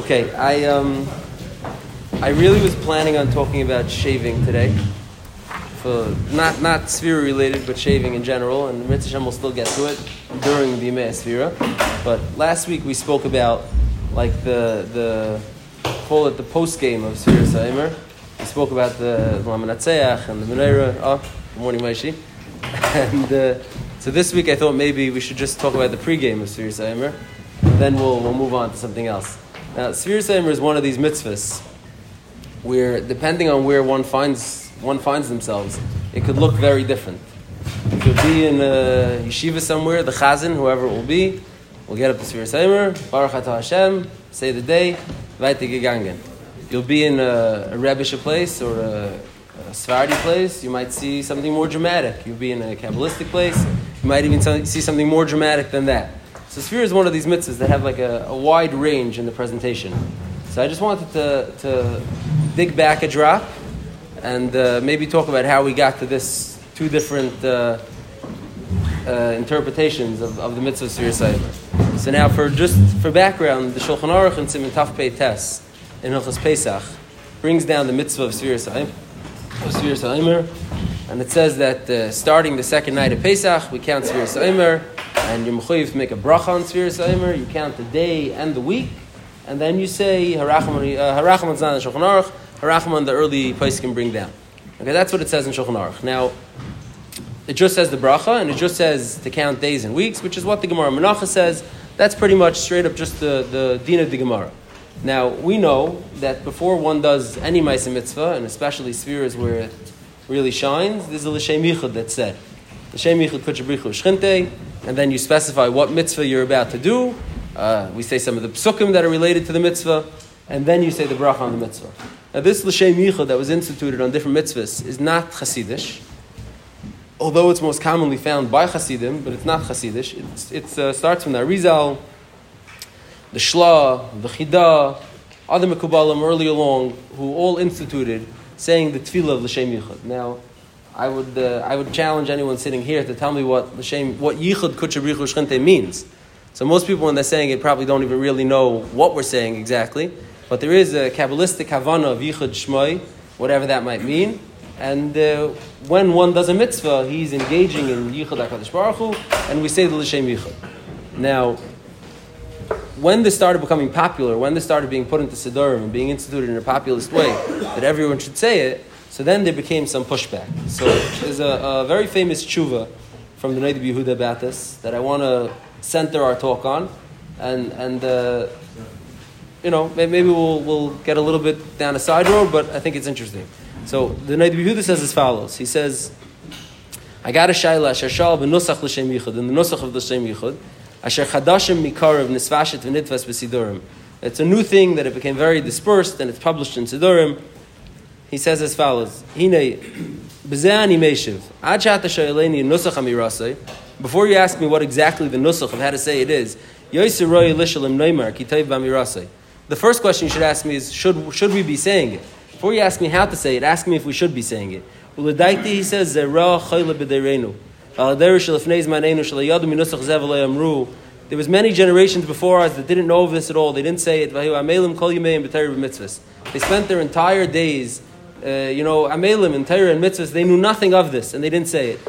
Okay, I um, I really was planning on talking about shaving today, for not not sphere related, but shaving in general, and Mitzvah will still get to it during the Yemei Sphira. But last week we spoke about like the the call it the post game of Sphira Saimer. We spoke about the Lamanatseach and the Menorah. Oh, good morning, Maishi. And uh, so this week I thought maybe we should just talk about the pre-game of Sphira Saimer. Then we'll we'll move on to something else. Now, Sfir Seimer is one of these mitzvahs where, depending on where one finds one finds themselves, it could look very different. you'll be in a yeshiva somewhere, the chazan, whoever it will be, will get up to Sfir Seimer, Baruch Atah Hashem, say the day, weiter gegangen. You'll be in a, a place or a, a place, you might see something more dramatic. You'll be in a Kabbalistic place, you might even see something more dramatic than that. So sphere is one of these mitzvahs that have like a, a wide range in the presentation. So I just wanted to, to dig back a drop and uh, maybe talk about how we got to this two different uh, uh, interpretations of, of the mitzvah of Sfir So now for just for background, the Shulchan Aruch and Simon Taf Pei Tes in Hilchas Pesach brings down the mitzvah of Sfir Saimer. And it says that uh, starting the second night of Pesach, we count Sfir Saimer and you're mechuyev to make a bracha on Sfiras Aimer. You count the day and the week, and then you say Harachman uh, Harachman Zan Shulchan Aruch, Harachman the early place can bring down. Okay, that's what it says in Shulchan Aruch. Now, it just says the bracha, and it just says to count days and weeks, which is what the Gemara Menacha says. That's pretty much straight up just the the din of the Gemara. Now we know that before one does any Maisa mitzvah, and especially spheres where it really shines, there's a l'shem yichud that said. And then you specify what mitzvah you're about to do. Uh, we say some of the psukim that are related to the mitzvah, and then you say the bracha on the mitzvah. Now, this l'shem yichud that was instituted on different mitzvahs is not chassidish, although it's most commonly found by chassidim, but it's not chassidish. It uh, starts from the Arizal, the Shla, the Chida, other Mekubalim early along, who all instituted saying the tefillah of l'shem yichud. Now, I would, uh, I would challenge anyone sitting here to tell me what L'Shem, what Yichud Kuchabrichu Shchinte means. So most people, when they're saying it, probably don't even really know what we're saying exactly. But there is a Kabbalistic Havana of Yichud Shmoi, whatever that might mean. And uh, when one does a mitzvah, he's engaging in Yichud HaKadosh Baruch Hu, and we say the L'Shem Yichud. Now, when this started becoming popular, when this started being put into Siddurim and being instituted in a populist way, that everyone should say it, so then there became some pushback. So there's a, a very famous tshuva from the Noda B'Yehuda about this that I want to center our talk on. And, and uh, you know, maybe we'll, we'll get a little bit down a side road, but I think it's interesting. So the Noda B'Yehuda says as follows. He says, I got a shayla, asher shal b'nusach l'shem yichud, in the nusach of yichud, asher chadashim mikarav nisvashet v'nitvas b'sidurim. It's a new thing that it became very dispersed and it's published in Sidurim he says as follows: Hine. Before you ask me what exactly the nusach of how to say it is. The first question you should ask me is: Should should we be saying it? Before you ask me how to say it, ask me if we should be saying it. He says. There was many generations before us that didn't know of this at all. They didn't say it. They spent their entire days uh, you know, Amelim and Torah and mitzvahs, they knew nothing of this, and they didn't say it.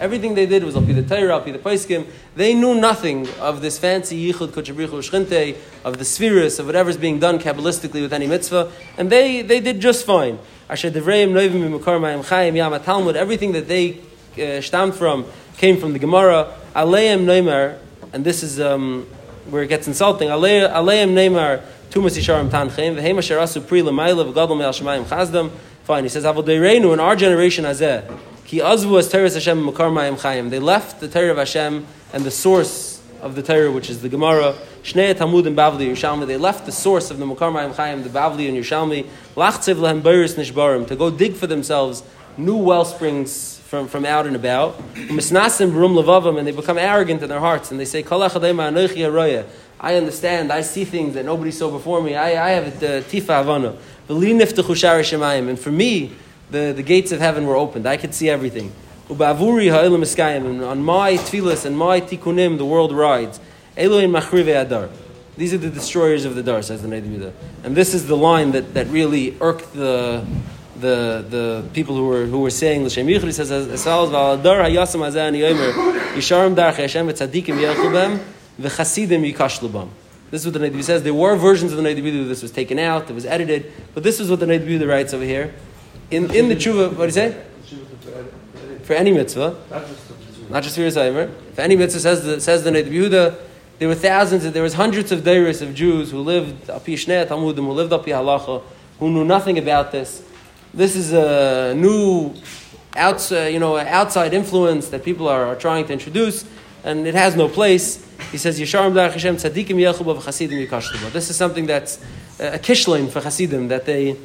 Everything they did was api the Torah, api the paiskim. They knew nothing of this fancy yichud kochabrichu shchinte, of the spheres, of whatever's being done kabbalistically with any mitzvah, and they, they did just fine. Asher noivim mimukar ma'im chayim yam Talmud, everything that they uh, stammed from came from the Gemara. Aleim noimer, and this is um, where it gets insulting. Aleim neymar Tumas Yisharim Tanchem, V'hem Asher Asu Pri L'mayla V'gadol Me'al Shemayim Chazdam. Fine, he says, Avodeirenu, in our generation Hazeh, Ki Azvu as Teres Hashem Makar Mayim Chayim. They left the Torah of Hashem and the source of the Torah, which is the Gemara, Shnei Talmud and Bavli Yerushalmi. They left the source of the Makar Mayim Chayim, the Bavli and Yerushalmi, Lachtzev Lehem Nishbarim, to go dig for themselves new well springs from, from out and about. Misnasim Rum and they become arrogant in their hearts, and they say. I understand. I see things that nobody saw before me. I, I have the tifa havana. And for me, the, the gates of heaven were opened. I could see everything. And on my tefillas and my tikkunim, the world rides. Elohim machrive adar. These are the destroyers of the Dar, says the Neidim And this is the line that, that really irked the, the, the people who were, who were saying L'Shem Yichud. He says, Esal v'aladar hayasam hazan yomer, Yisharim dar Hashem v'tzadikim yelchubem, v'chasidim yikashlubam. This is what the Neidim says. There were versions of the Neidim this was taken out, it was edited, but this is what the Neidim writes over here. In, in the tshuva, what do you say? For any mitzvah. Not just for Yisrael. For any mitzvah, says the, says the Neidim there were thousands, there was hundreds of dairis of Jews who lived api Talmudim, who lived api Halacha, who knew nothing about this. This is a new outside, uh, you know, outside influence that people are, are trying to introduce, and it has no place. He says, Yesharim Dar Hashem Tzadikim Yechuba V'Chasidim. This is something that's a kishlin for Chasidim, that they,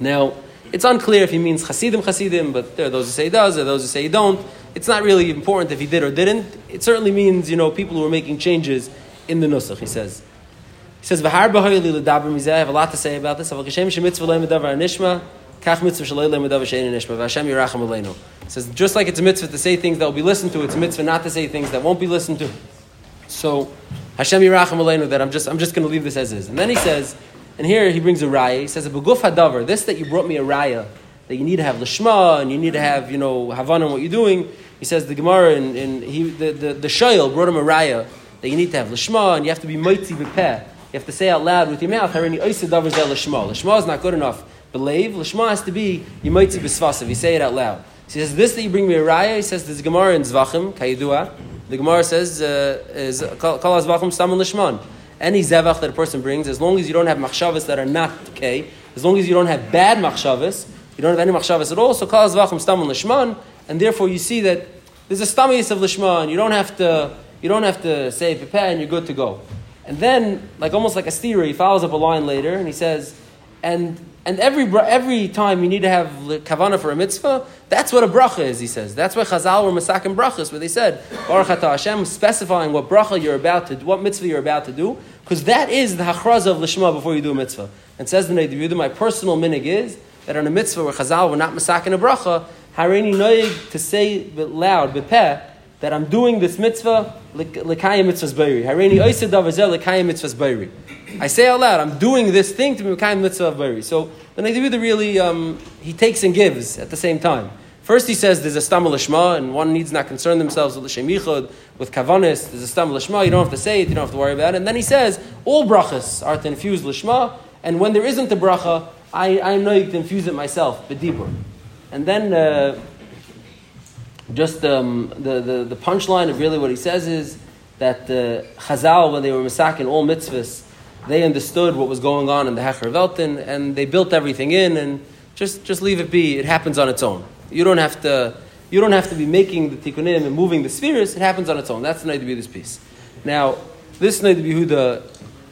now, it's unclear if he means Chasidim Chasidim, but there are those who say he does, there are those who say he don't. It's not really important if he did or didn't. It certainly means, you know, people who are making changes in the Nusach, he says. He says, I have a lot to say about this. He says, just like it's a mitzvah to say things that will be listened to, it's a mitzvah not to say things that won't be listened to. So, Hashem Yiracham Aleinu, that I'm just, I'm just going to leave this as is. And then he says, and here he brings a raya. He says, a beguf hadavar, this that you brought me a raya, that you need to have lishma and you need to have, you know, havan on what you're doing. He says the Gemara and, and he, the, the, the Shayel brought him a raya that you need to have lishma and you have to be mighty b'peh. You have to say out loud with your mouth, Harini oisa davar zeh lishma. Lishma is not good enough. Believe, lishma has to be you mighty b'svasav. You say it out loud. He says, this that you bring me a raya, he says, there's a Gemara in Zvachim, Kayidua. The Gemara says, uh, is Kal Zvachim Staman Lishman. Any zevach that a person brings, as long as you don't have machshavas that are not okay, as long as you don't have bad machshavas, you don't have any machshavas at all, so kal zvachim stam lishman, and therefore you see that there's a stamis of lishman. You don't have to, you don't have to say pepeh, and you're good to go. And then, like almost like a steer, he follows up a line later, and he says, and and every every time you need to have kavana for a mitzvah, that's what a bracha is. He says that's why Chazal were masakim brachas, where they said Baruch Ata Hashem, specifying what bracha you're about to, what mitzvah you're about to do, because that is the hachraza of lishma before you do a mitzvah. And says the Neidim my personal minig is that on a mitzvah where Chazal were not masakin a bracha, harini noig to say loud, bepeh, that I'm doing this mitzvah, l'kayim mitzvahs bayri. Mitzvahs bayri. I say out loud, I'm doing this thing to be l'kayim mitzvah bayri. So the Neidim really, um, he takes and gives at the same time. First, he says there's a stam lishma, and one needs not concern themselves with l'shem yichud, with kavanis. There's a stam lishma. You don't have to say it. You don't have to worry about it. And then he says all brachas are to infuse lishma, and when there isn't a bracha, I, I know you can infuse it myself, bedibur. And then uh, just um, the, the, the punchline of really what he says is that the Chazal, when they were masakin all mitzvahs, they understood what was going on in the Hecher Veltin, and they built everything in, and just, just leave it be. It happens on its own. You don't have to, you don't have to be making the tikkunim and moving the spheres. It happens on its own. That's the Neidim this piece. Now, this night Neidim Yehuda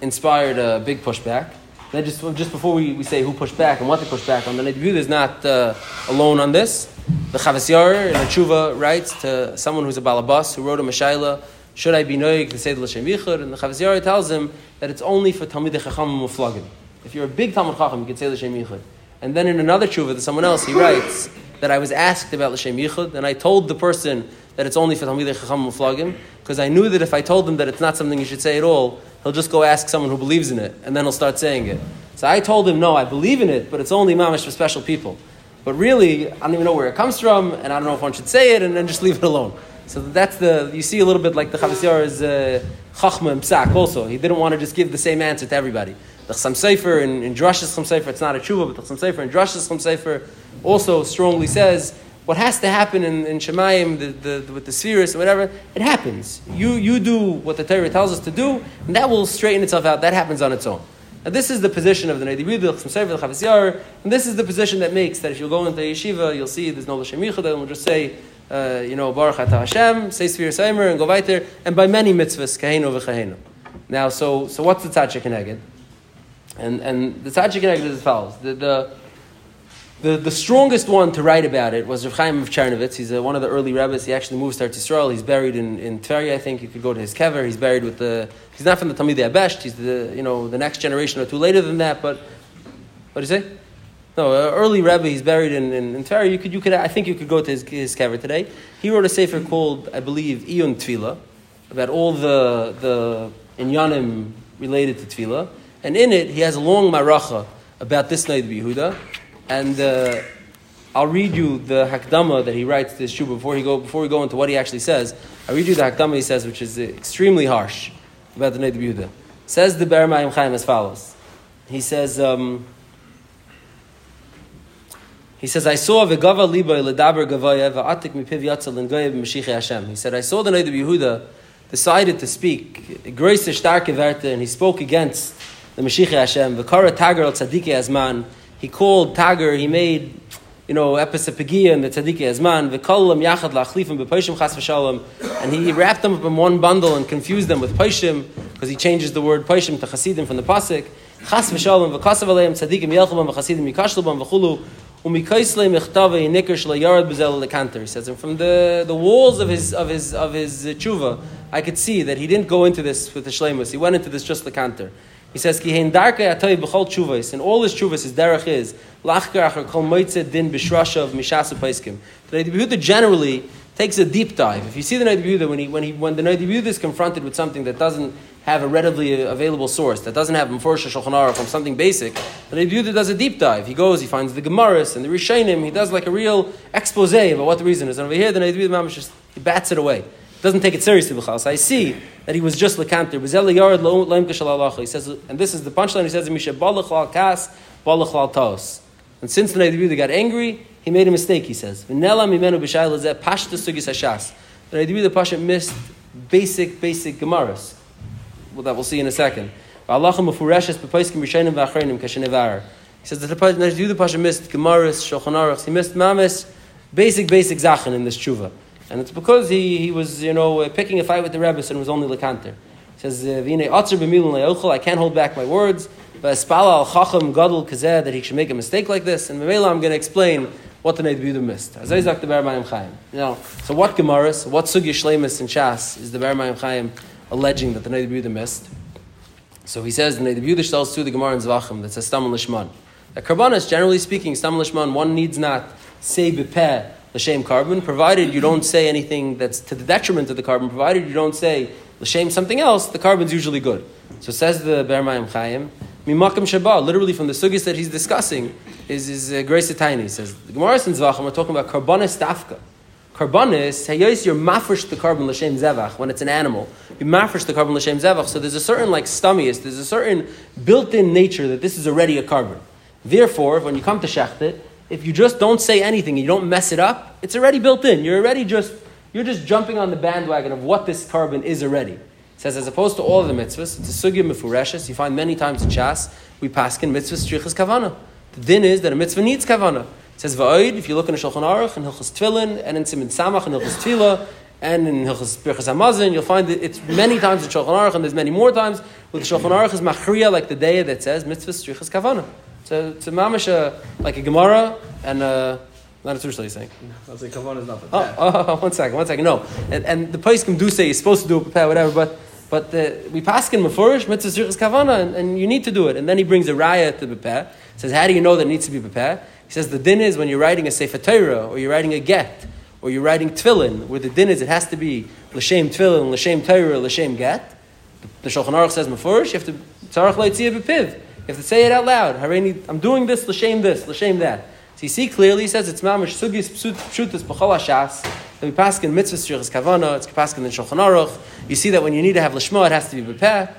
inspired a big pushback. Then just, just before we, we say who pushed back and what they pushed back on, the Neidim is not uh, alone on this. The Chavas Yair in the Tshuva writes to someone who's a balabas who wrote a Mashayla, should I be noig to say the L'Shem Yichud? And the Chavas Yair tells him that it's only for Talmidei Chacham Muflagim. If you're a big Talmud Chacham, you can say the L'Shem Yichud. And then in another Tshuva to someone else, he writes that I was asked about L'Shem Yichud, and I told the person that it's only for Talmidei Chacham Muflagim, because I knew that if I told him that it's not something you should say at all, he'll just go ask someone who believes in it, and then he'll start saying it. So I told him, no, I believe in it, but it's only mamish for special people. But really, I don't even know where it comes from, and I don't know if one should say it, and then just leave it alone. So that's the, you see a little bit like the Chavas Yair's uh, Chachma and Psak also. He didn't want to just give the same answer to everybody. The Chasam Sofer in Drash's Chasam Sofer, it's not a tshuva, but the Chasam Sofer in Drash's Chasam Sofer also strongly says what has to happen in, in Shemayim, the, the, with the spheres and whatever, it happens. You, you do what the Torah tells us to do, and that will straighten itself out. That happens on its own. And this is the position of the Neidim Yudel, the Chavas Yair, and this is the position that makes that if you go into yeshiva, you'll see there's no L'Shem Yichud, and we'll just say, uh, you know, Baruch Ata Hashem, say Sfir Seimer, and go weiter, and by many mitzvahs, Kahenu v'Chahenu. Now, so, so what's the Tzad Shekineged? And, and the Tzad Shekineged is as follows. The, the, the, the strongest one to write about it was Rav Chaim of Chernovitz. He's a, one of the early rabbis. He actually moved to Eretz Israel. He's buried in, in Tveria, I think. You could go to his kever. He's buried with the He's not from the Talmidei Abesht. He's the you know the next generation or two later than that. But what do you say? No, uh, early Rebbe. He's buried in in, in. You could you could I think you could go to his his kever today. He wrote a sefer called I believe Iyun Tvila about all the the inyanim related to tefillah, and in it he has a long maracha about this night of Yehuda, and uh, I'll read you the hakdama that he writes to his before he go before we go into what he actually says. I'll read you the hakdama he says, which is extremely harsh about the of Yehuda. Says the Ber Mayim Chaim as follows. He says. Um, he says, I saw V'gava liba ledaber gavaya v'atik mipiv yatzal and goyev Hashem. He said, I saw the night of Yehuda decided to speak, Grace starke Werte, and he spoke against the Mashiach Hashem. V'kara Tagar al tzadike azman. He called Tagar, he made, you know, episepegia and the tzadike azman. V'kolam yachad la'achlifim b'poishim chas v'shalom. And he wrapped them up in one bundle and confused them with poishim, because he changes the word poishim to chasidim from the pasuk. Chas v'shalom v'kasav aleim tzadikim yelchabam v'chasidim yikashlubam v'chulu. He says, and from the, the walls of his of his of his uh, tshuva, I could see that he didn't go into this with the shlemus. He went into this just the canter. He says, "Ki hein darke atoy b'chol tshuvas." And all his tshuvas, his derech is lachker acher kol moitze din b'shrasha of mishasu paiskim. The Yehuda generally takes a deep dive. If you see the Noda B'Yehuda, when he when he when the Noda B'Yehuda is confronted with something that doesn't have a readily available source that doesn't have Meforish Shulchan Aruch from something basic, the Rebbe does a deep dive. He goes, he finds the Gemaras and the Rishonim, he does like a real expose about what the reason is. And over here, the Rebbe Mamish just bats it away. Doesn't take it seriously. So I see that he was just lekanter. He says, and this is the punchline. He says, "Misha balach kas, balach taos." And since the Rebbe got angry, he made a mistake. He says, "V'nela mimenu b'shayla zeh pashta sugis hashas." The Rebbe Pasha missed basic, basic gemaras well, that we'll see in a second. He says that the Yehuda Pasha missed Gemaras, Shulchan he missed Mamis, basic, basic Zachen in this tshuva. And it's because he, he was, you know, uh, picking a fight with the Rebbe and was only Lekanter. He says, uh, I can't hold back my words. but al chacham gadol that he should make a mistake like this. And Mamela, I'm going to explain what the Neid Yehuda missed. Isaac the Bar Chaim. Now, so what Gemaras, what Sugi Shlemus and Shas is the Bar Chaim alleging that the Neid Yehuda missed. So he says the Neid Yehuda tells to the Gemara in Zvachim that says Stam Lishman. That Karbanis, generally speaking, Stam Lishman, one needs not say Bepeh L'Shem carbon, provided you don't say anything that's to the detriment of the carbon, provided you don't say L'Shem something else, the carbon's usually good. So says the Ber Mayim Chaim, Mimakam Shabbat, literally from the sugis that he's discussing, is, is uh, Grace Tiny. Says, the Gemara in Zvachim, we're talking about Karbanis Tafka. Karbanis, hayos, you're mafresh the carbon l'shem zevach when it's an animal. You mafresh the carbon l'shem zevach. So there's a certain like stomachus, there's a certain built-in nature that this is already a carbon. Therefore, when you come to shechted, if you just don't say anything and you don't mess it up, it's already built in. You're already just you're just jumping on the bandwagon of what this carbon is already. It says as opposed to all of the mitzvahs, it's a sugya mefureshes. You find many times in Shas we pass in mitzvahs strichas kavana. The din is that a mitzvah needs kavana. It says Va'oid, if you look in the Shulchan Aruch, in Hilchas Tefillin, and in Simon Samach, and Hilchas Tefillah, and in Hilchas Birchas Hamazon, you'll find that it's many times in Shulchan Aruch, and there's many more times with Shulchan Aruch is Machriya, like the day that says Mitzvah Strichas Kavana. So it's a mamish, uh, like a Gemara, and uh, not a you're saying? I was like, Kavana is not oh, oh, oh, one second, one second, no. And, and the Paiskim do say you're supposed to do a prepare, whatever, but but the, we pass in Mefurish, Mitzvah Strichas Kavana, and, and, you need to do it. And then he brings a raya to prepare. Says, how do you know that it needs to be prepared? He says the din is when you're writing a Sefer Torah, or you're writing a get, or you're writing tefillin, where the din is it has to be l'shem tefillin, l'shem Torah, l'shem get. The Shulchan Aruch says mefurish, you have to tzarach leitziyah bepiv. You have to say it out loud. I'm doing this, l'shem this, l'shem that. So you see clearly, he says it's mamish sugis pshutas b'chol hashas. That we pass in mitzvah strichas kavana, it's pass in Shulchan Aruch. You see that when you need to have lishma, it has to be bepeh.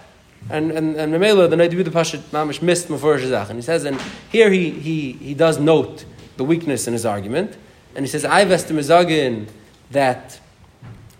And and and Memela, the night the Pashat Mamish missed Mefurish Zach. And he says, and here he, he, he does note the weakness in his argument. And he says, I've estimated that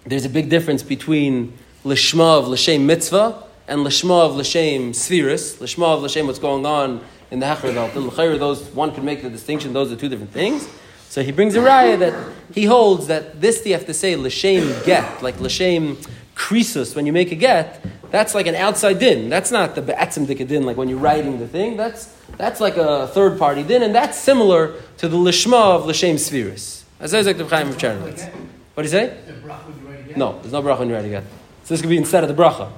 there's a big difference between Lishma of L'Shem Mitzvah and Lishma of L'Shem Spheris, Lishma of L'Shem what's going on in the Hechra L'Chayr, those, one could make the distinction, those are two different things. So he brings a raya that he holds that this you have to say L'Shem get, like L'Shem krisus, when you make a get, that's like an outside din. That's not the be'atzim din, like when you're writing the thing. That's, that's like a third party din, and that's similar to the lishma of l'shem spheris. As I like the Chaim of. What do you say? No, there's no bracha when you're writing get. So this could be instead of the bracha.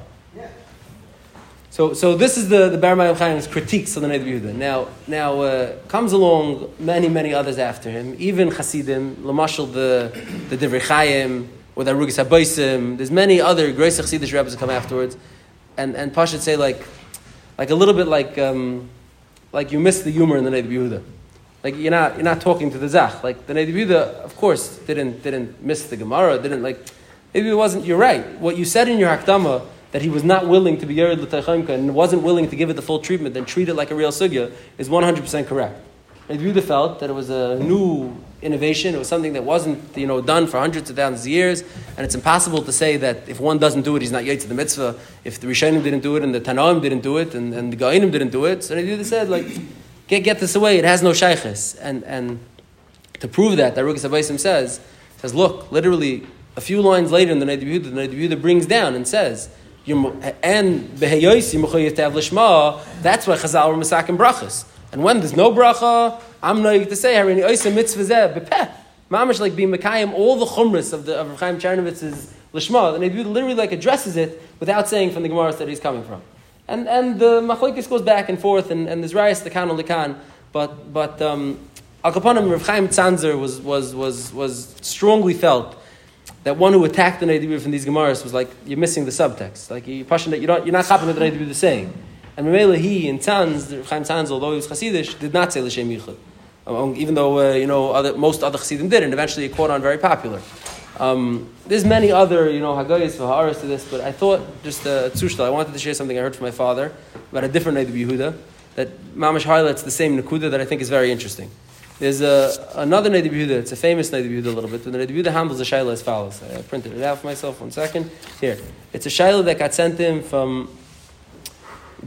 So, so this is the, the Bar Mayim Chaim's critiques of the Neid Yehuda. Now, now uh, comes along many, many others after him, even Hasidim, Lamashal the, the Divrei Chaim, with Arugis Haboisim. There's many other great Chassidish rabbis that come afterwards. and and Pasha say like, like a little bit like um, like you missed the humor in the Neiv Yehuda. Like you're not you're not talking to the Zach. Like the Neiv Yehuda, of course, didn't didn't miss the Gemara. Didn't like maybe it wasn't. You're right. What you said in your Hakdama that he was not willing to be Yerid L'Teichaimka and wasn't willing to give it the full treatment and treat it like a real sugya is 100% correct. Neiv Yehuda felt that it was a new innovation. It was something that wasn't you know done for hundreds of thousands of years, and it's impossible to say that if one doesn't do it, he's not yet to the mitzvah. If the Rishonim didn't do it, and the Tanaim didn't do it, and, and the Ga'inim didn't do it, so Neiv said like, get get this away. It has no shaykhis, and and to prove that, the Rukas says says look, literally a few lines later in the Neiv Yehuda, the Neiv Yehuda brings down and says. And beheyoisi lishma. That's why Chazal were masakim brachas. And when there's no bracha, I'm not going to say harini oisa mitzvah bepeh. Mamish like being mekayim all the chumras of the of Chaim Chernovitz's lishma, and he literally like addresses it without saying from the Gemara that he's coming from. And and the machlokes goes back and forth, and, and there's rayas the kan lekan, but but um, Al Kaponim Rav Chaim Tzanzer was was was was strongly felt that one who attacked the Neidibu from these Gemaras was like you're missing the subtext, like you're pushing that you're not you're not happy with the Neidibu the saying. And Mamela, he in Tzanz, Chaim Tzanz, although he was Hasidish, did not say L'Shem Yichud. Um, even though, uh, you know, other, most other Hasidim did, and eventually it caught on very popular. Um, there's many other, you know, Hagayas, Vaharas to this, but I thought just uh, Tzushtal, I wanted to share something I heard from my father about a different Neidibu Yehuda, that Mamash highlights the same Nakuda that I think is very interesting. There's a, another Neidibu Yehuda, it's a famous Neidibu Yehuda a little bit, but the Neidibu Yehuda handles the Shaila as follows. I printed it out for myself, one second. Here. It's a Shaila that got sent him from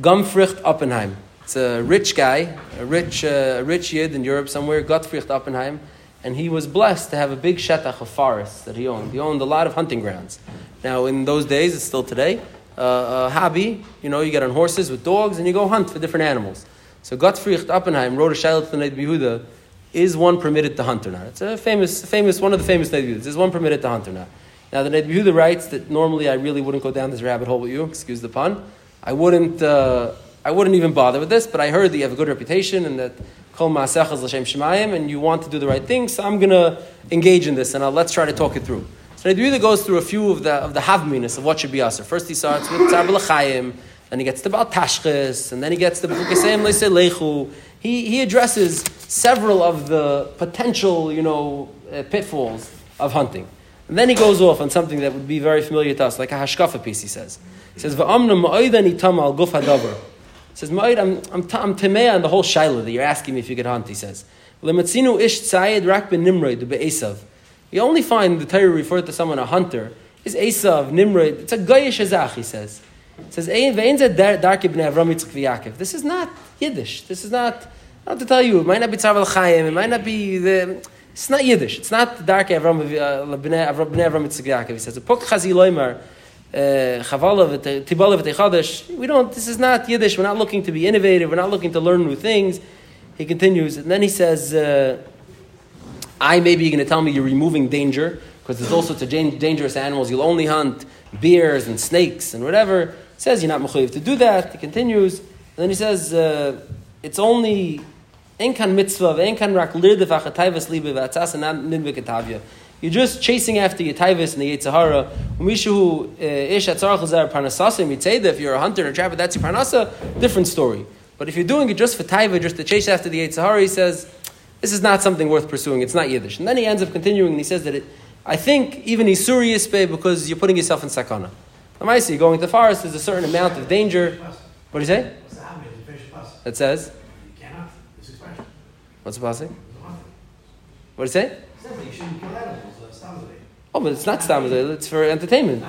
Gottfried Oppenheim. It's a rich guy, a rich, uh, rich yid in Europe somewhere, Gottfried Oppenheim, and he was blessed to have a big shetach of forests that he owned. He owned a lot of hunting grounds. Now, in those days, it's still today, uh, a hobby, you know, you get on horses with dogs and you go hunt for different animals. So Gottfried Oppenheim wrote a shayla to the Neit Behuda, is one permitted to hunt or not? It's a famous, famous one of the famous Neit Is one permitted to hunt or not? Now, the Neit Behuda writes that normally I really wouldn't go down this rabbit hole with you, excuse the pun, I wouldn't, uh, I wouldn't even bother with this, but I heard that you have a good reputation and that Kol Ma'asechas L'Shem Shemayim and you want to do the right thing, so I'm going to engage in this and I'll, let's try to talk it through. So really goes through a few of the, of the havminas of what should be aser. First he starts with Tzar B'Lachayim, then he gets to Baal Tashchis, and then he gets to B'Chukasem Lechu. He, he addresses several of the potential, you know, uh, pitfalls of hunting. And then he goes off on something that would be very familiar to us, like a hashkafa piece, he says. He says, V'amna ma'oidani tama al guf hadavar. He says, Ma'id, I'm, I'm, I'm tamea on the whole shaila that you're asking me if you could hunt, he says. L'matzinu ish tzayed rak ben nimrod be'esav. You only find the Torah referred to someone a hunter is Esav, Nimrod. It's a goyish azach, he says. Says, This is not Yiddish. This is not, I have to tell you, it might not be Tzar Chayim, it might not be the, it's not Yiddish. It's not dark Avram Avram Avram Yitzchak Yaakov. He says, "Pok chazi v'tibola v'teichadesh." We don't. This is not Yiddish. We're not looking to be innovative. We're not looking to learn new things. He continues, and then he says, uh, "I maybe you're going to tell me you're removing danger because there's all sorts of dangerous animals. You'll only hunt bears and snakes and whatever." Says you're not mechuyev to do that. He continues, and then he says, uh, "It's only." Ein kan mitzvah, ein kan rak lirde vach libe v'atzas and ninve ketavya. You're just chasing after your taivas and the Yitzhahara. Umishu ish atzarach l'zer parnasasim yitzeda. If you're a hunter and a trapper, that's your parnasa. Different story. But if you're doing it just for taiva, just to chase after the Yitzhahara, he says this is not something worth pursuing. It's not Yiddish. And then he ends up continuing and he says that it. I think even Isuri Yispe because you're putting yourself in sakana. You're going to the forest, is a certain amount of danger. What do you say? It says. What's the passing? What do you say? Oh, but it's not stamazay. It's for entertainment.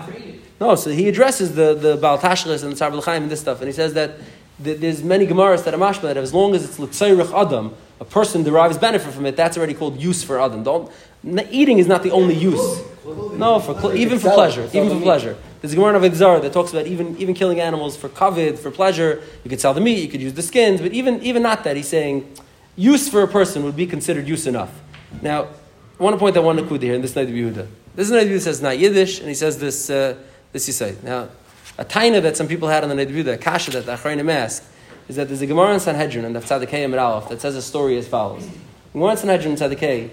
No, so he addresses the the Baal Tashlis and the Tzar and this stuff, and he says that there's many Gemaras that are mashma that as long as it's l'tzayrich adam, a person derives benefit from it. That's already called use for adam. Don't eating is not the only use. No, for even for pleasure, even for pleasure. There's Gemara of Zara that talks about even, even killing animals for kavod, for pleasure. You could sell the meat, you could use the skins, but even even not that. He's saying use for a person would be considered use enough. Now, I want to point out one nakuda here in this night of Yehuda. This is night of Yehuda says not Yiddish, and he says this, uh, this you say. Now, a taina that some people had on the night of Yehuda, a kasha that the Achrayim ask, is that there's a Gemara in Sanhedrin and the Tzadikei Aleph that says a story as follows. Gemara in Sanhedrin Tzadikei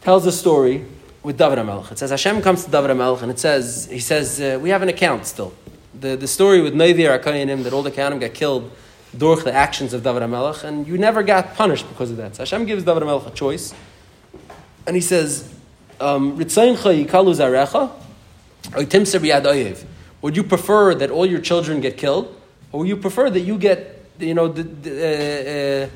tells a story with David HaMelech. It says Hashem comes to David HaMelech and it says, he says, uh, we have an account still. the, the story with Neivir Akayanim, that all the Kayanim got killed durch the actions of David HaMelech, and you never got punished because of that. So Hashem gives David HaMelech a choice, and he says, um. Would you prefer that all your children get killed, or would you prefer that you get, you know, uh, uh,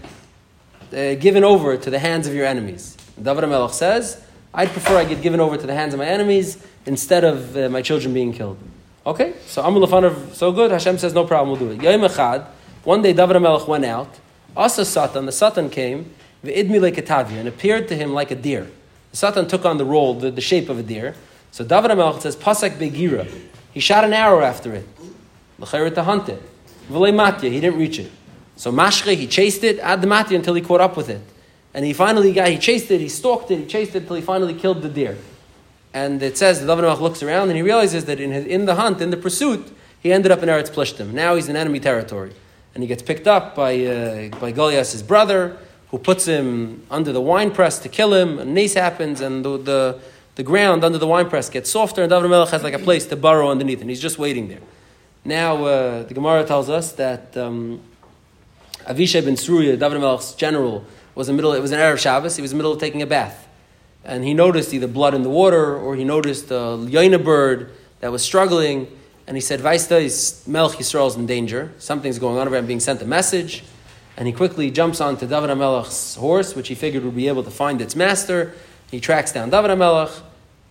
uh, given over to the hands of your enemies? David HaMelech says, I'd prefer I get given over to the hands of my enemies instead of uh, my children being killed. Okay, so Amul Lefanav, so good. Hashem says, no problem, we'll do it. Yom Echad, one day David HaMelech went out. Asa Satan, the Satan came, v'idmi leketavia, and appeared to him like a deer. The Satan took on the role, the, the shape of a deer. So David HaMelech says, Pasak Begira. He shot an arrow after it. L'chayr to hunt it. V'lei matya, he didn't reach it. So Mashche, he chased it, ad the matya, until he caught up with it. And he finally got, he chased it, he stalked it, he chased it until he finally killed the deer. And it says, the David looks around and he realizes that in, his, in the hunt, in the pursuit, he ended up in Eretz Plishtim. Now he's in enemy territory. And he gets picked up by, uh, by Goliath, his brother, who puts him under the wine press to kill him. And nace happens, and the, the, the ground under the wine press gets softer, and David Melech has like a place to burrow underneath, and he's just waiting there. Now, uh, the Gemara tells us that um, Avishai ben Sruya, David Melech's general, was in middle, it was an Erev Shabbos, he was in the middle of taking a bath and he noticed either blood in the water or he noticed a yaina bird that was struggling. And he said, Vaista is Melch Yisrael is in danger. Something's going on over. I'm being sent a message. And he quickly jumps onto David HaMelech's horse, which he figured would be able to find its master. He tracks down David HaMelech,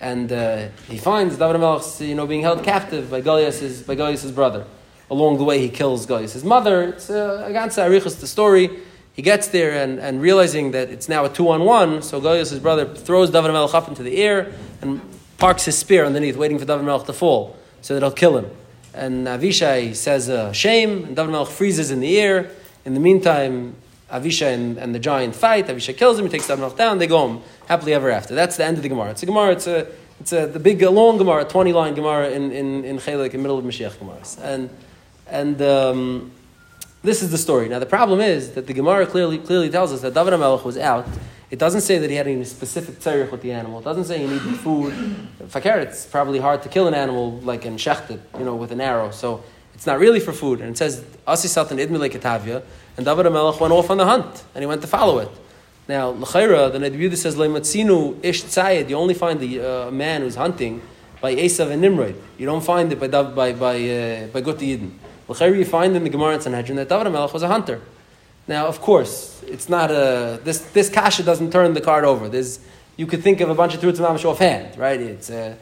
and uh, he finds David HaMelech you know, being held captive by Goliath's, by Goliath's brother. Along the way, he kills Goliath's mother. It's uh, against Arichas, the story. He gets there and, and realizing that it's now a two on one, so Goliath, his brother, throws David Melech up into the air and parks his spear underneath, waiting for David Melech to fall so that he'll kill him. And Avishai says, uh, shame, and David Melech freezes in the air. In the meantime, Avishai and, and the giant fight. Avishai kills him, he takes David Melech down, they go home happily ever after. That's the end of the Gemara. It's a Gemara, it's a, it's a, the big, long Gemara, 20 line Gemara in, in, in Chelik, in the middle of Mashiach Gemaras. And, and um, this is the story. Now the problem is that the Gemara clearly clearly tells us that David HaMelech was out. It doesn't say that he had any specific tzarech with the animal. It doesn't say he needed food. Fakir, it's probably hard to kill an animal like in shechted, you know, with an arrow. So it's not really for food. And it says Asi Satan Idmile Ketavia, and David HaMelech went off on the hunt and he went to follow it. Now, L'chaira, the Nebuchadnezzar says, Leimatzinu ish tzayed, you only find the uh, man who's hunting by Esav and Nimrod. You don't find it by, by, by, uh, by Guti Yidden. L'chayr you find in the Gemara and Sanhedrin that David HaMelech was a hunter. Now, of course, it's not a this this kasha doesn't turn the card over. There's you could think of a bunch of truths mamish offhand, right? It's a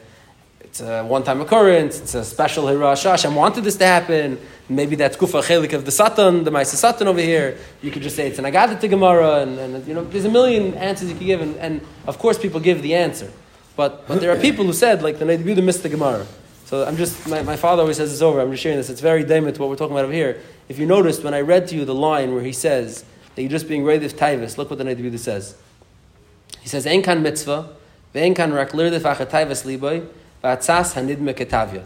it's a one-time occurrence. It's a special hirash. Hashem wanted this to happen. Maybe that's kufa chelik of the satan, the ma'aser satan over here. You could just say it's an agadah Gemara, and, and you know there's a million answers you could give, and, and of course people give the answer. But but there are people who said like the Nebuchadnezzar missed the Gemara. So I'm just, my, my father always says this over, I'm just sharing this. It's very daimit to what we're talking about over here. If you noticed, when I read to you the line where he says that you're just being ready reidif taivas, look what the Neidibuda says. He says, Ein kan mitzvah, ve'en kan rak lirdif liboy, va'atzas hanidme ketavya.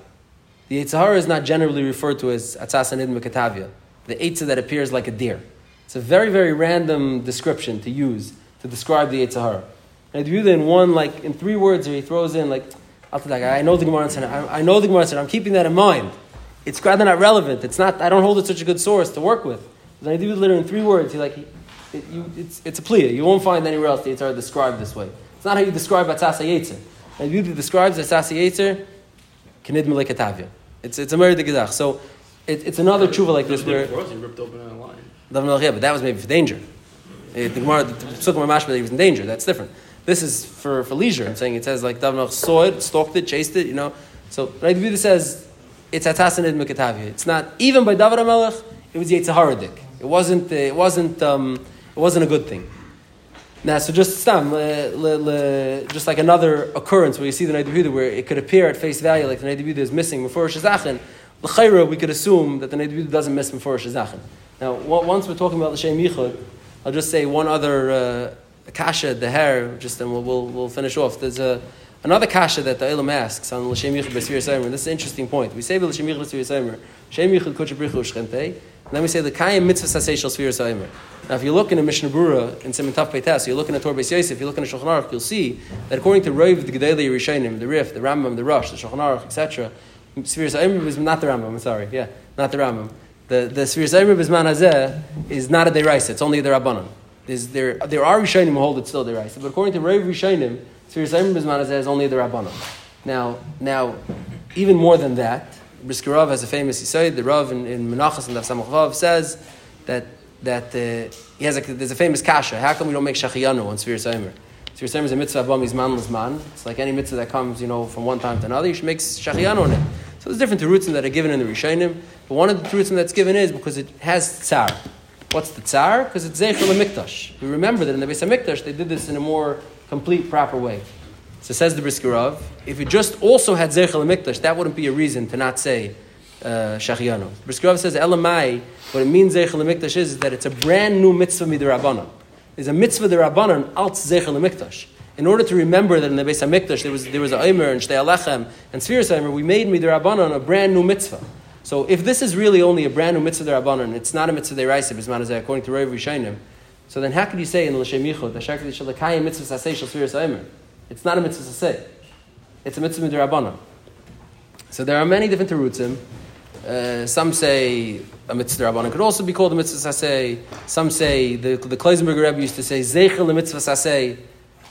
The Yitzhahara is not generally referred to as atzas hanidme ketavya, the Eitzah that appears like a deer. It's a very, very random description to use to describe the Yitzhahara. And in one, like, in three words, he throws in, like, I know the Gemara said, I know the Gemara said, I'm keeping that in mind. It's rather not relevant. It's not, I don't hold it such a good source to work with. Because I do it literally in three words. Like, it, you, it's, it's a plea. You won't find anywhere else the Yitzhar described this way. It's not how you describe Atzasa Yetzer. The beauty describes Atzasa Yetzer, Kenid Melekatavia. It's, it's a Merid Gedach. So it, it's another tshuva like this where. He ripped open a line. Yeah, but that was maybe for danger. The Gemara, the Sukkah Mashma, he was in danger. That's different. This is for, for leisure. I'm saying it says like Dav saw it, stalked it, chased it, you know. So Rabbi says it's Atasanid Mekatavia. It's not even by David Melech. It was Yitzhaharadik. It wasn't. It wasn't. Um, it wasn't a good thing. Now, so just stam, just like another occurrence where you see the Yehuda, where it could appear at face value like the Yehuda is missing before Shazachin. L'chayra, we could assume that the Yehuda doesn't miss before Shazachin. Now, once we're talking about l'shem yichud, I'll just say one other. Uh, kasha, the hair, just and we'll, we'll, we'll finish off. There's a, another kasha that the Elam asks on L'Shem Yichud B'Svir Yisaymer. This is an interesting point. We say L'Shem Yichud B'Svir Yisaymer, Shem Yichud Kodesh Brichu Shchentei, and then we say the Kayim Mitzvah Sasei Shal Svir Yisaymer. Now, if you look in a Mishnah Berurah in Simon Taf Peitas, you look in a Torah Beis Yosef, you look in a Shulchan Aruch, you'll see that according to Rav the Gedali Rishayim, the Rif, the Rambam, the Rush, the Shulchan Aruch, etc., Sfiras Omer is not the Rambam. I'm sorry. Yeah, not the Rambam. The the Bisman Hazeh is not a deraisa. It's only a derabanan. There there are Rishonim who hold it still deraisa, but according to Rav Rishonim, Sfiras Omer Bisman Hazeh is only the derabanan. Now now even more than that, Brisker has a famous Yisayid. The Rav in, in Menachas and Daf says that that uh, he has a, there's a famous kasha. How come we don't make shachiyanu on? Sfiras Omer is a mitzvah abam is man It's like any mitzvah that comes, you know, from one time to another. You should make shachiyanu on it. So there's different terutzim that are given in the Rishonim, but one of the terutzim that's given is because it has tsar. What's the tsar? Because it's zeichel mikdash. We remember that in the Beis Hamikdash they did this in a more complete, proper way. So says the Brisker if it just also had zeichel mikdash, that wouldn't be a reason to not say uh, Rav says elamai. What it means zeichel mikdash is, is that it's a brand new mitzvah midirabbanan. There's a mitzvah derabbanan alt zeichel mikdash in order to remember that in the Beis Hamikdash there was there was a Omer and Shtei Alechem and Sfiras Omer, we made Midrabanan a brand new mitzvah. So if this is really only a brand new mitzvah derabanan, it's not a mitzvah deraisa, bisman according to Rav Rishonim. So then how could you say in L'Shem Yichud, Shakti Shalakayim mitzvah sasei shal Sfiras It's not a mitzvah sasei. It's a mitzvah midrabanan. So there are many different terutzim. Uh, some say a mitzvah rabbanon could also be called a mitzvah sasei. Some say the the Kloisenberger Rebbe used to say zeichel a mitzvah.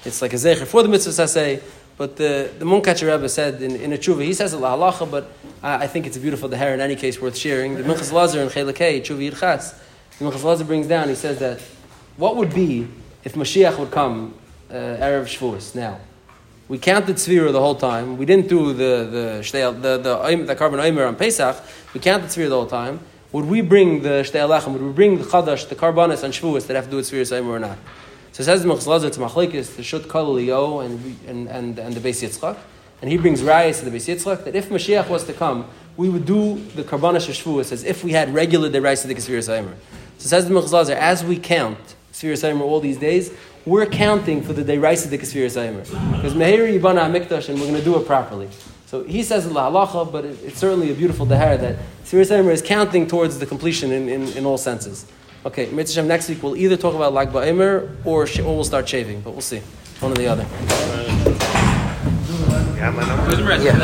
It's like a zecher for the mitzvah saseh. But the, the Munkatcher Rebbe said in, in a tshuva, he says a la halacha, but I, I, think it's a beautiful deher in any case worth sharing. The Minchas Lazar in Chelakei, tshuva yirchas, the Minchas Lazar brings down, he says that what would be if Mashiach would come uh, Erev Shavuos now? We counted Tzvira the whole time. We didn't do the, the, the, the, the carbon Omer on Pesach. We counted Tzvira the whole time. Would we bring the Shtei Alechem, would we bring the Chadash, the Karbanis on Shavuos that have to do with Tzvira Omer or not? So says the Minchas Lazar, it's Machlekes, the Shut Kalilio and, and, and, and the Beis Yitzchak. And he brings rayas to the Beis Yitzchak that if Mashiach was to come, we would do the Karbanas Shvuas as if we had regular the rice of the Kesvir Saimer. So says the Minchas Lazar, as we count Kesvir Saimer all these days, we're counting for the day rice of the Kesvir Saimer. Because Meher Yibana Mikdash, and we're going to do it properly. So he says la halacha, but it, it's certainly a beautiful dahara that Sirius Saimer is counting towards the completion in, in, in all senses. Okay, Mitzvah next week we'll either talk about Lag Ba'emer or, sh- or we'll start shaving, but we'll see. One or the other. Yeah, my number. Yeah.